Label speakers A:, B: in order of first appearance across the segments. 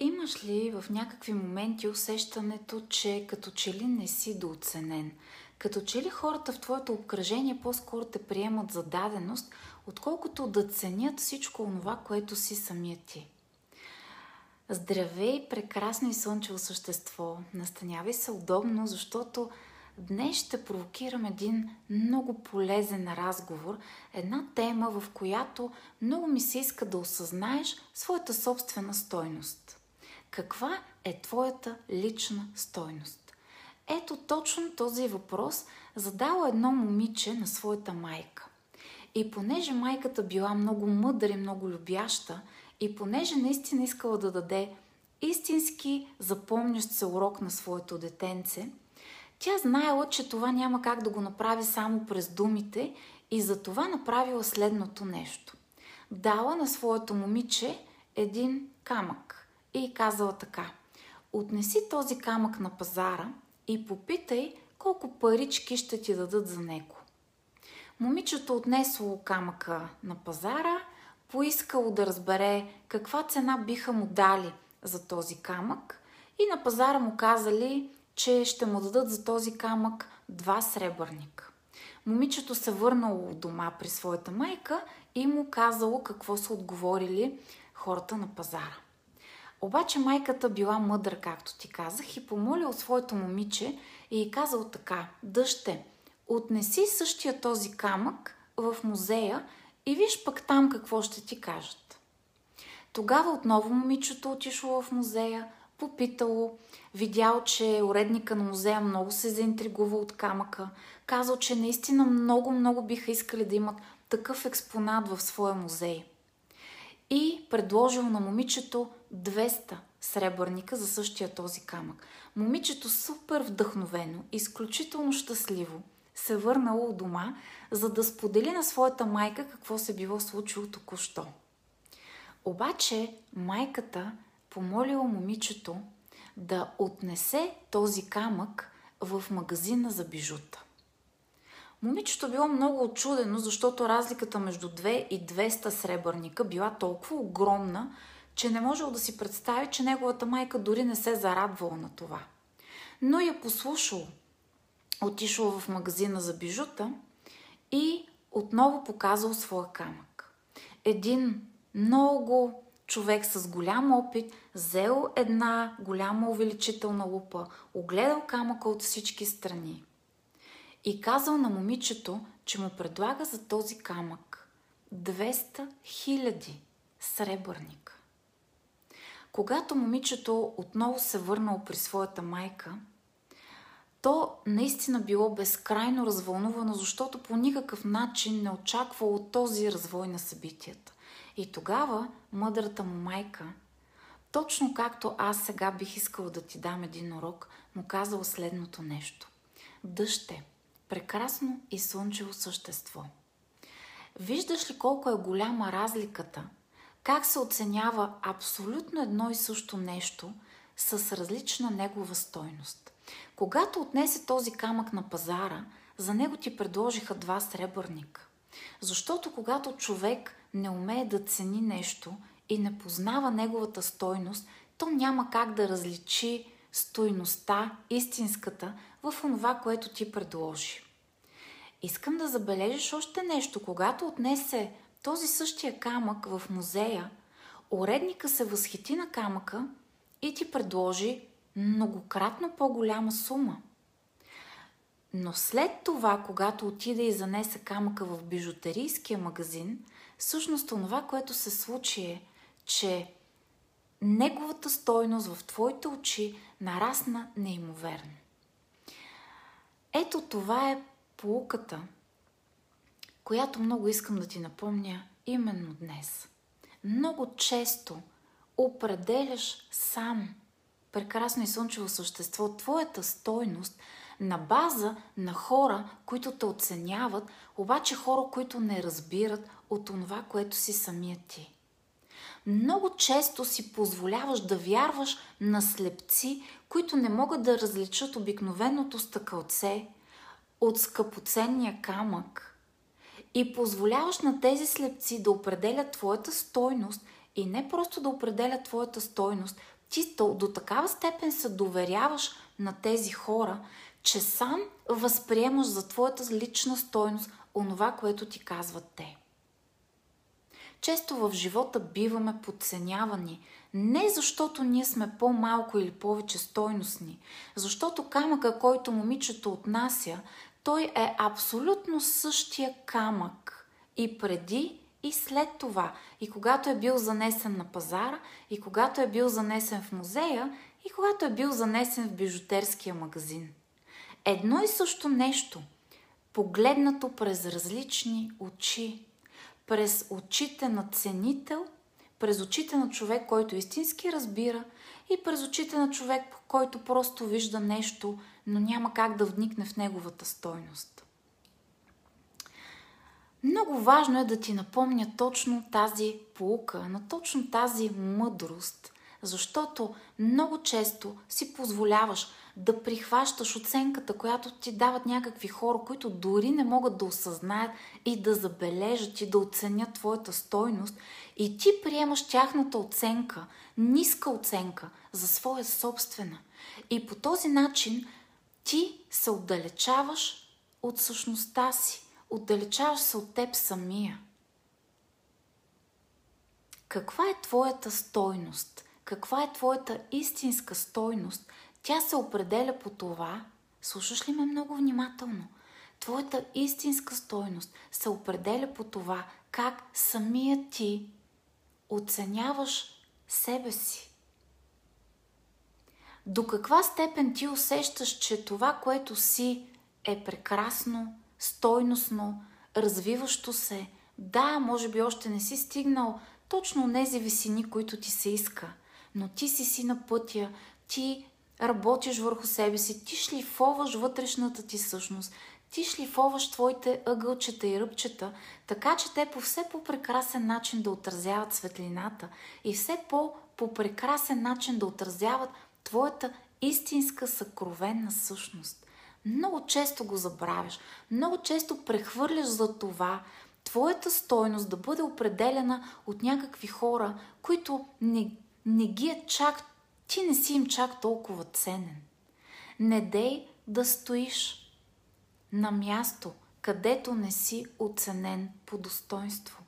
A: Имаш ли в някакви моменти усещането, че като че ли не си дооценен? Като че ли хората в твоето обкръжение по-скоро те приемат за даденост, отколкото да ценят всичко това, което си самия ти? Здравей, прекрасно и слънчево същество! Настанявай се удобно, защото днес ще провокирам един много полезен разговор, една тема, в която много ми се иска да осъзнаеш своята собствена стойност. Каква е твоята лична стойност? Ето точно този въпрос задала едно момиче на своята майка. И понеже майката била много мъдра и много любяща, и понеже наистина искала да даде истински запомнящ се урок на своето детенце, тя знаела, че това няма как да го направи само през думите и за това направила следното нещо. Дала на своето момиче един камък и казала така. Отнеси този камък на пазара и попитай колко парички ще ти дадат за него. Момичето отнесло камъка на пазара, поискало да разбере каква цена биха му дали за този камък и на пазара му казали, че ще му дадат за този камък два сребърника. Момичето се върнало дома при своята майка и му казало какво са отговорили хората на пазара. Обаче майката била мъдра, както ти казах, и помолила своето момиче и й казал така, дъще, отнеси същия този камък в музея и виж пък там какво ще ти кажат. Тогава отново момичето отишло в музея, попитало, видял, че уредника на музея много се заинтригува от камъка, казал, че наистина много-много биха искали да имат такъв експонат в своя музей. И предложил на момичето 200 сребърника за същия този камък. Момичето супер вдъхновено, изключително щастливо, се върнало у дома, за да сподели на своята майка какво се било случило току-що. Обаче майката помолила момичето да отнесе този камък в магазина за бижута. Момичето било много очудено, защото разликата между 2 и 200 сребърника била толкова огромна, че не можел да си представи, че неговата майка дори не се зарадвала на това. Но я послушал. Отишъл в магазина за бижута и отново показал своя камък. Един много човек с голям опит взел една голяма увеличителна лупа, огледал камъка от всички страни и казал на момичето, че му предлага за този камък 200 хиляди сребърника. Когато момичето отново се върнало при своята майка, то наистина било безкрайно развълнувано, защото по никакъв начин не очаквало този развой на събитията. И тогава мъдрата му майка, точно както аз сега бих искала да ти дам един урок, му казала следното нещо. Дъще, прекрасно и слънчево същество. Виждаш ли колко е голяма разликата – как се оценява абсолютно едно и също нещо с различна негова стойност. Когато отнесе този камък на пазара, за него ти предложиха два сребърника. Защото когато човек не умее да цени нещо и не познава неговата стойност, то няма как да различи стойността, истинската, в това, което ти предложи. Искам да забележиш още нещо. Когато отнесе този същия камък в музея, уредника се възхити на камъка и ти предложи многократно по-голяма сума. Но след това, когато отиде и занесе камъка в бижутерийския магазин, всъщност това, което се случи е, че неговата стойност в твоите очи нарасна неимоверно. Ето това е полуката – която много искам да ти напомня именно днес. Много често определяш сам прекрасно и слънчево същество, твоята стойност на база на хора, които те оценяват, обаче хора, които не разбират от това, което си самия ти. Много често си позволяваш да вярваш на слепци, които не могат да различат обикновеното стъкълце от скъпоценния камък и позволяваш на тези слепци да определят твоята стойност и не просто да определят твоята стойност, ти до такава степен се доверяваш на тези хора, че сам възприемаш за твоята лична стойност онова, което ти казват те. Често в живота биваме подценявани, не защото ние сме по-малко или повече стойностни, защото камъка, който момичето отнася, той е абсолютно същия камък и преди и след това, и когато е бил занесен на пазара, и когато е бил занесен в музея, и когато е бил занесен в бижутерския магазин. Едно и също нещо, погледнато през различни очи, през очите на ценител, през очите на човек, който истински разбира и през очите на човек, който просто вижда нещо, но няма как да вникне в неговата стойност. Много важно е да ти напомня точно тази полука, на точно тази мъдрост, защото много често си позволяваш да прихващаш оценката, която ти дават някакви хора, които дори не могат да осъзнаят и да забележат и да оценят твоята стойност и ти приемаш тяхната оценка, ниска оценка за своя собствена. И по този начин ти се отдалечаваш от същността си, отдалечаваш се от теб самия. Каква е твоята стойност? Каква е твоята истинска стойност? Тя се определя по това, слушаш ли ме много внимателно, твоята истинска стойност се определя по това, как самия ти оценяваш себе си. До каква степен ти усещаш, че това, което си, е прекрасно, стойностно, развиващо се. Да, може би още не си стигнал точно тези висини, които ти се иска, но ти си си на пътя, ти работиш върху себе си, ти шлифоваш вътрешната ти същност, ти шлифоваш твоите ъгълчета и ръбчета, така че те по все по-прекрасен начин да отразяват светлината и все по-прекрасен начин да отразяват твоята истинска съкровенна същност. Много често го забравяш, много често прехвърляш за това твоята стойност да бъде определена от някакви хора, които не, не ги е чак, ти не си им чак толкова ценен. Не дей да стоиш на място, където не си оценен по достоинство.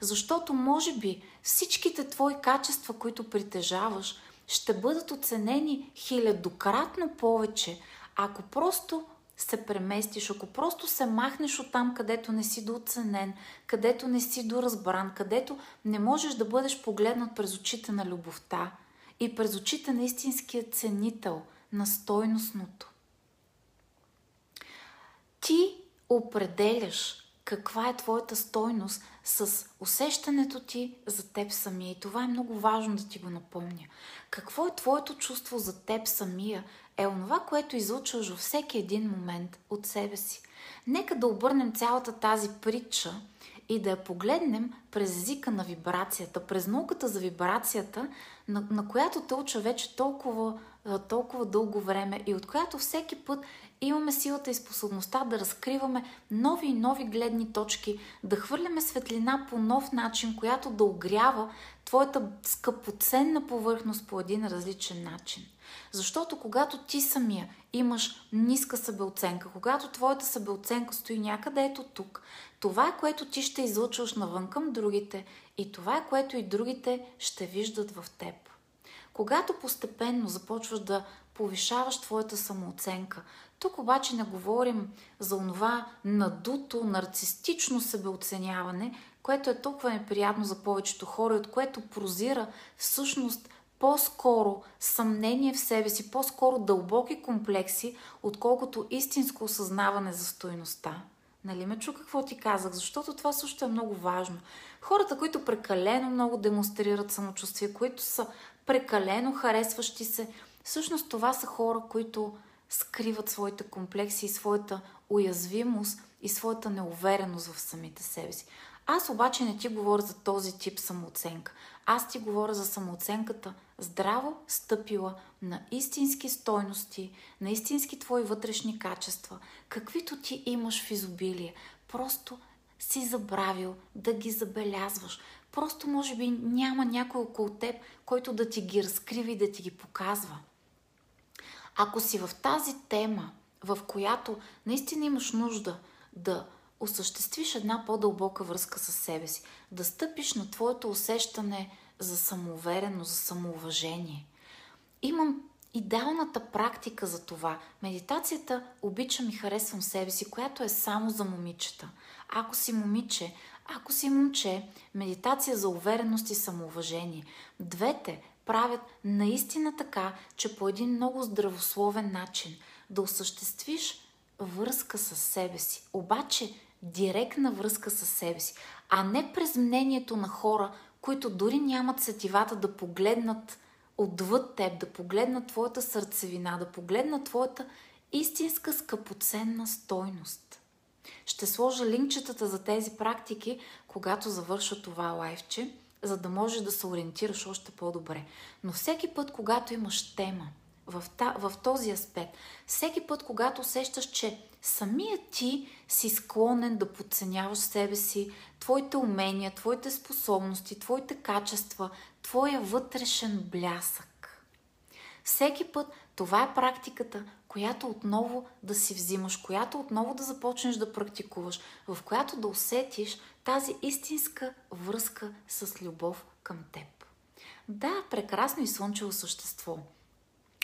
A: Защото може би всичките твои качества, които притежаваш, ще бъдат оценени хилядократно повече, ако просто се преместиш, ако просто се махнеш от там, където не си дооценен, където не си доразбран, където не можеш да бъдеш погледнат през очите на любовта и през очите на истинския ценител на стойностното. Ти определяш каква е твоята стойност с усещането ти за теб самия. И това е много важно да ти го напомня. Какво е твоето чувство за теб самия е онова, което излучваш във всеки един момент от себе си. Нека да обърнем цялата тази притча и да я погледнем през езика на вибрацията, през науката за вибрацията, на, на която те уча вече толкова, толкова дълго време и от която всеки път имаме силата и способността да разкриваме нови и нови гледни точки, да хвърляме светлина по нов начин, която да огрява твоята скъпоценна повърхност по един различен начин. Защото когато ти самия имаш ниска себеоценка, когато твоята себеоценка стои някъде ето тук, това е което ти ще излъчваш навън към другите и това е което и другите ще виждат в теб. Когато постепенно започваш да повишаваш твоята самооценка, тук обаче не говорим за онова надуто, нарцистично себеоценяване, което е толкова неприятно за повечето хора, от което прозира всъщност по-скоро съмнение в себе си, по-скоро дълбоки комплекси, отколкото истинско осъзнаване за стоеността. Нали ме чу какво ти казах? Защото това също е много важно. Хората, които прекалено много демонстрират самочувствие, които са прекалено харесващи се, всъщност това са хора, които скриват своите комплекси и своята уязвимост и своята неувереност в самите себе си. Аз обаче не ти говоря за този тип самооценка. Аз ти говоря за самооценката здраво стъпила на истински стойности, на истински твои вътрешни качества, каквито ти имаш в изобилие. Просто си забравил да ги забелязваш. Просто може би няма някой около теб, който да ти ги разкрива и да ти ги показва. Ако си в тази тема, в която наистина имаш нужда да осъществиш една по-дълбока връзка с себе си, да стъпиш на твоето усещане за самоувереност, за самоуважение. Имам идеалната практика за това. Медитацията обичам и харесвам себе си, която е само за момичета. Ако си момиче, ако си момче, медитация за увереност и самоуважение. Двете правят наистина така, че по един много здравословен начин да осъществиш връзка с себе си. Обаче директна връзка с себе си, а не през мнението на хора, които дори нямат сетивата да погледнат отвъд теб, да погледнат твоята сърцевина, да погледнат твоята истинска скъпоценна стойност. Ще сложа линкчетата за тези практики, когато завърша това лайфче, за да можеш да се ориентираш още по-добре. Но всеки път, когато имаш тема в, та, в този аспект, всеки път, когато усещаш, че самият ти си склонен да подценяваш себе си, твоите умения, твоите способности, твоите качества, твоя вътрешен блясък. Всеки път това е практиката, която отново да си взимаш, която отново да започнеш да практикуваш, в която да усетиш тази истинска връзка с любов към теб. Да, прекрасно и слънчево същество –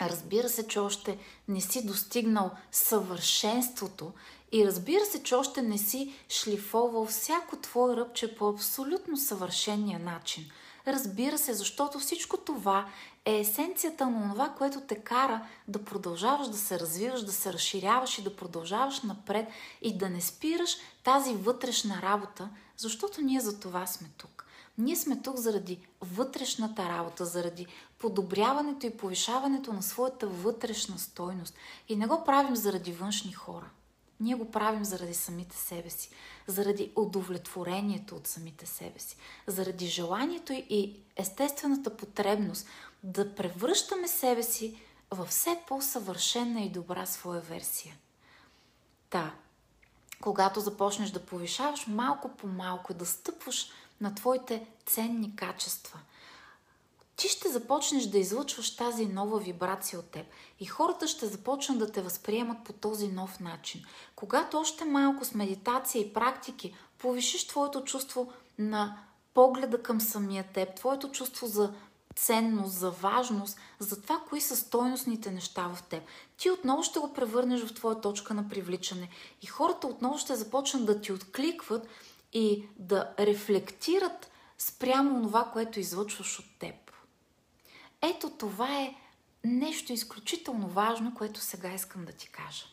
A: Разбира се, че още не си достигнал съвършенството и разбира се, че още не си шлифовал всяко твое ръбче по абсолютно съвършения начин. Разбира се, защото всичко това е есенцията на това, което те кара да продължаваш да се развиваш, да се разширяваш и да продължаваш напред и да не спираш тази вътрешна работа, защото ние за това сме тук. Ние сме тук заради вътрешната работа, заради подобряването и повишаването на своята вътрешна стойност. И не го правим заради външни хора. Ние го правим заради самите себе си, заради удовлетворението от самите себе си, заради желанието и естествената потребност да превръщаме себе си във все по-съвършена и добра своя версия. Та, когато започнеш да повишаваш малко по малко, да стъпваш на твоите ценни качества. Ти ще започнеш да излъчваш тази нова вибрация от теб и хората ще започнат да те възприемат по този нов начин. Когато още малко с медитация и практики повишиш твоето чувство на погледа към самия теб, твоето чувство за ценност, за важност, за това, кои са стойностните неща в теб. Ти отново ще го превърнеш в твоя точка на привличане и хората отново ще започнат да ти откликват и да рефлектират спрямо това, което излъчваш от теб. Ето това е нещо изключително важно, което сега искам да ти кажа.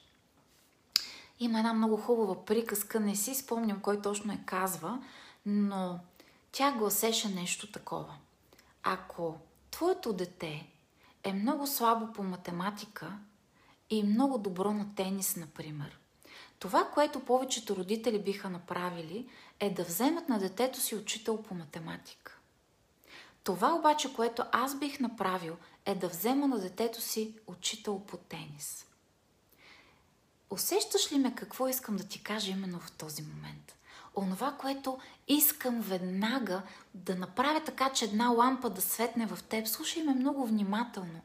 A: Има една много хубава приказка, не си спомням кой точно е казва, но тя гласеше нещо такова. Ако твоето дете е много слабо по математика и много добро на тенис, например, това, което повечето родители биха направили, е да вземат на детето си учител по математика. Това обаче, което аз бих направил, е да взема на детето си учител по тенис. Усещаш ли ме какво искам да ти кажа именно в този момент? Онова, което искам веднага да направя така, че една лампа да светне в теб, слушай ме много внимателно.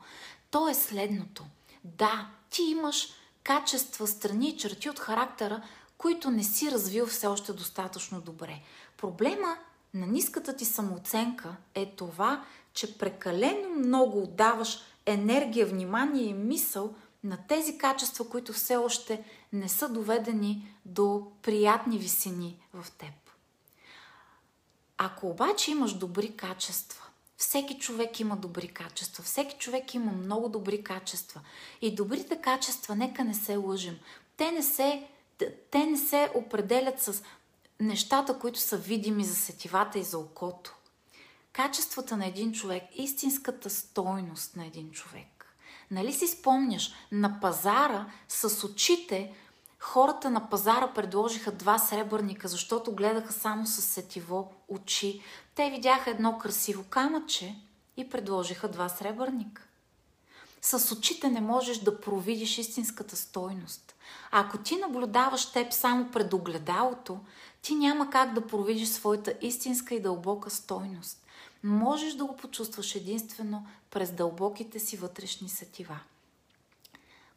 A: То е следното. Да, ти имаш качества, страни и черти от характера, които не си развил все още достатъчно добре. Проблема на ниската ти самооценка е това, че прекалено много отдаваш енергия, внимание и мисъл на тези качества, които все още не са доведени до приятни висини в теб. Ако обаче имаш добри качества, всеки човек има добри качества, всеки човек има много добри качества. И добрите качества, нека не се лъжим, те не се, те не се определят с нещата, които са видими за сетивата и за окото. Качествата на един човек, истинската стойност на един човек. Нали си спомняш, на пазара с очите хората на пазара предложиха два сребърника, защото гледаха само с сетиво очи. Те видяха едно красиво камъче и предложиха два сребърника. С очите не можеш да провидиш истинската стойност. А ако ти наблюдаваш теб само пред огледалото, ти няма как да провидиш своята истинска и дълбока стойност. Можеш да го почувстваш единствено през дълбоките си вътрешни сетива.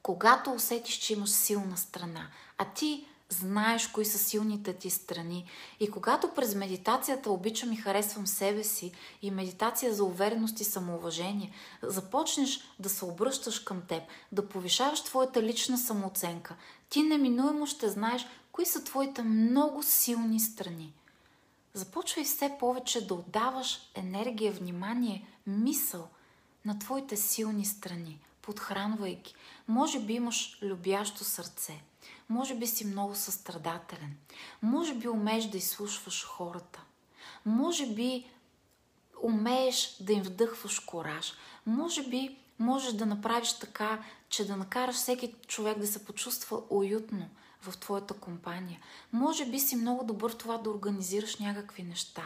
A: Когато усетиш, че имаш силна страна, а ти знаеш кои са силните ти страни. И когато през медитацията обичам и харесвам себе си и медитация за увереност и самоуважение, започнеш да се обръщаш към теб, да повишаваш твоята лична самооценка, ти неминуемо ще знаеш кои са твоите много силни страни. Започвай все повече да отдаваш енергия, внимание, мисъл на твоите силни страни, подхранвайки. Може би имаш любящо сърце – може би си много състрадателен. Може би умееш да изслушваш хората. Може би умееш да им вдъхваш кораж. Може би можеш да направиш така, че да накараш всеки човек да се почувства уютно в твоята компания. Може би си много добър в това да организираш някакви неща.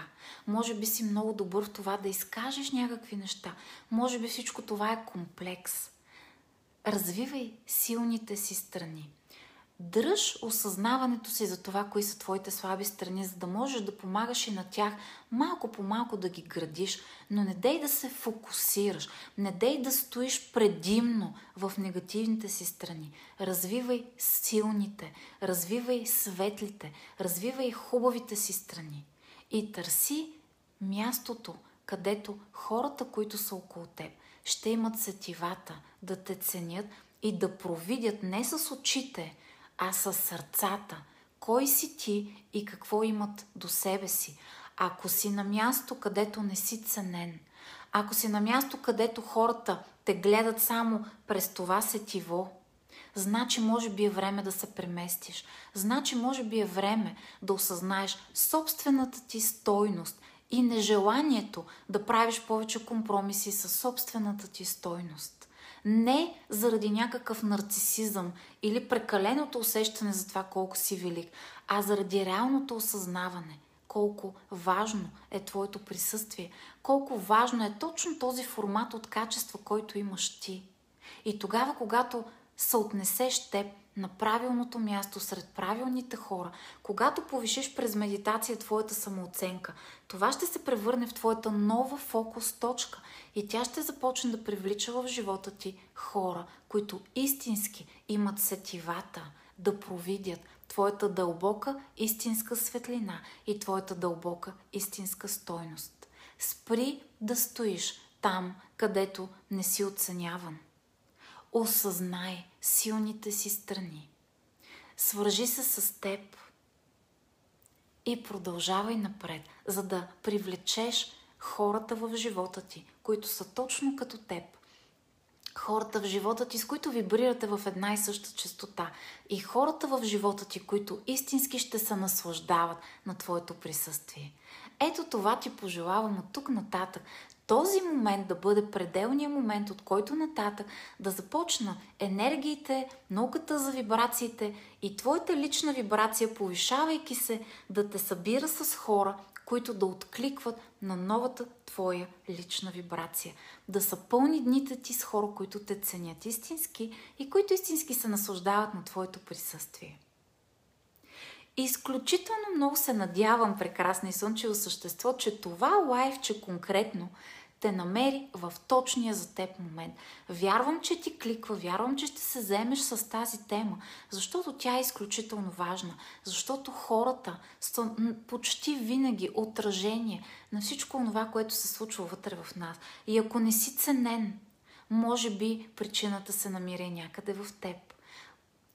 A: Може би си много добър в това да изкажеш някакви неща. Може би всичко това е комплекс. Развивай силните си страни. Дръж осъзнаването си за това, кои са твоите слаби страни, за да можеш да помагаш и на тях малко по малко да ги градиш, но не дей да се фокусираш, не дей да стоиш предимно в негативните си страни. Развивай силните, развивай светлите, развивай хубавите си страни. И търси мястото, където хората, които са около теб, ще имат сетивата да те ценят и да провидят не с очите, а с сърцата. Кой си ти и какво имат до себе си? Ако си на място, където не си ценен, ако си на място, където хората те гледат само през това сетиво, значи може би е време да се преместиш. Значи може би е време да осъзнаеш собствената ти стойност и нежеланието да правиш повече компромиси със собствената ти стойност. Не заради някакъв нарцисизъм или прекаленото усещане за това колко си велик, а заради реалното осъзнаване колко важно е твоето присъствие, колко важно е точно този формат от качество, който имаш ти. И тогава, когато съотнесеш теб на правилното място сред правилните хора, когато повишиш през медитация твоята самооценка, това ще се превърне в твоята нова фокус точка и тя ще започне да привлича в живота ти хора, които истински имат сетивата да провидят твоята дълбока истинска светлина и твоята дълбока истинска стойност. Спри да стоиш там, където не си оценяван. Осъзнай силните си страни. Свържи се с теб и продължавай напред, за да привлечеш хората в живота ти, които са точно като теб. Хората в живота ти, с които вибрирате в една и съща частота. И хората в живота ти, които истински ще се наслаждават на твоето присъствие. Ето това ти пожелавам от тук нататък този момент да бъде пределният момент, от който нататък да започна енергиите, науката за вибрациите и твоята лична вибрация, повишавайки се, да те събира с хора, които да откликват на новата твоя лична вибрация. Да са пълни дните ти с хора, които те ценят истински и които истински се наслаждават на твоето присъствие. Изключително много се надявам, прекрасна и слънчево същество, че това лайфче конкретно те намери в точния за теб момент. Вярвам, че ти кликва, вярвам, че ще се вземеш с тази тема, защото тя е изключително важна, защото хората са почти винаги отражение на всичко това, което се случва вътре в нас. И ако не си ценен, може би причината се намира някъде в теб.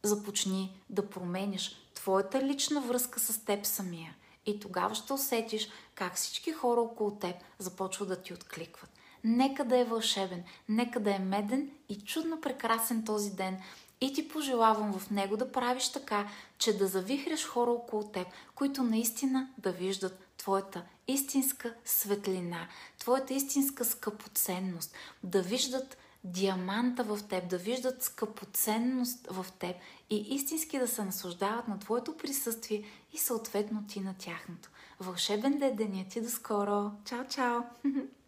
A: Започни да променяш твоята лична връзка с теб самия – и тогава ще усетиш как всички хора около теб започват да ти откликват. Нека да е вълшебен, нека да е меден и чудно прекрасен този ден. И ти пожелавам в него да правиш така, че да завихреш хора около теб, които наистина да виждат твоята истинска светлина, твоята истинска скъпоценност, да виждат диаманта в теб, да виждат скъпоценност в теб и истински да се наслаждават на твоето присъствие и съответно ти на тяхното. Вълшебен да е денят ти до скоро! Чао, чао!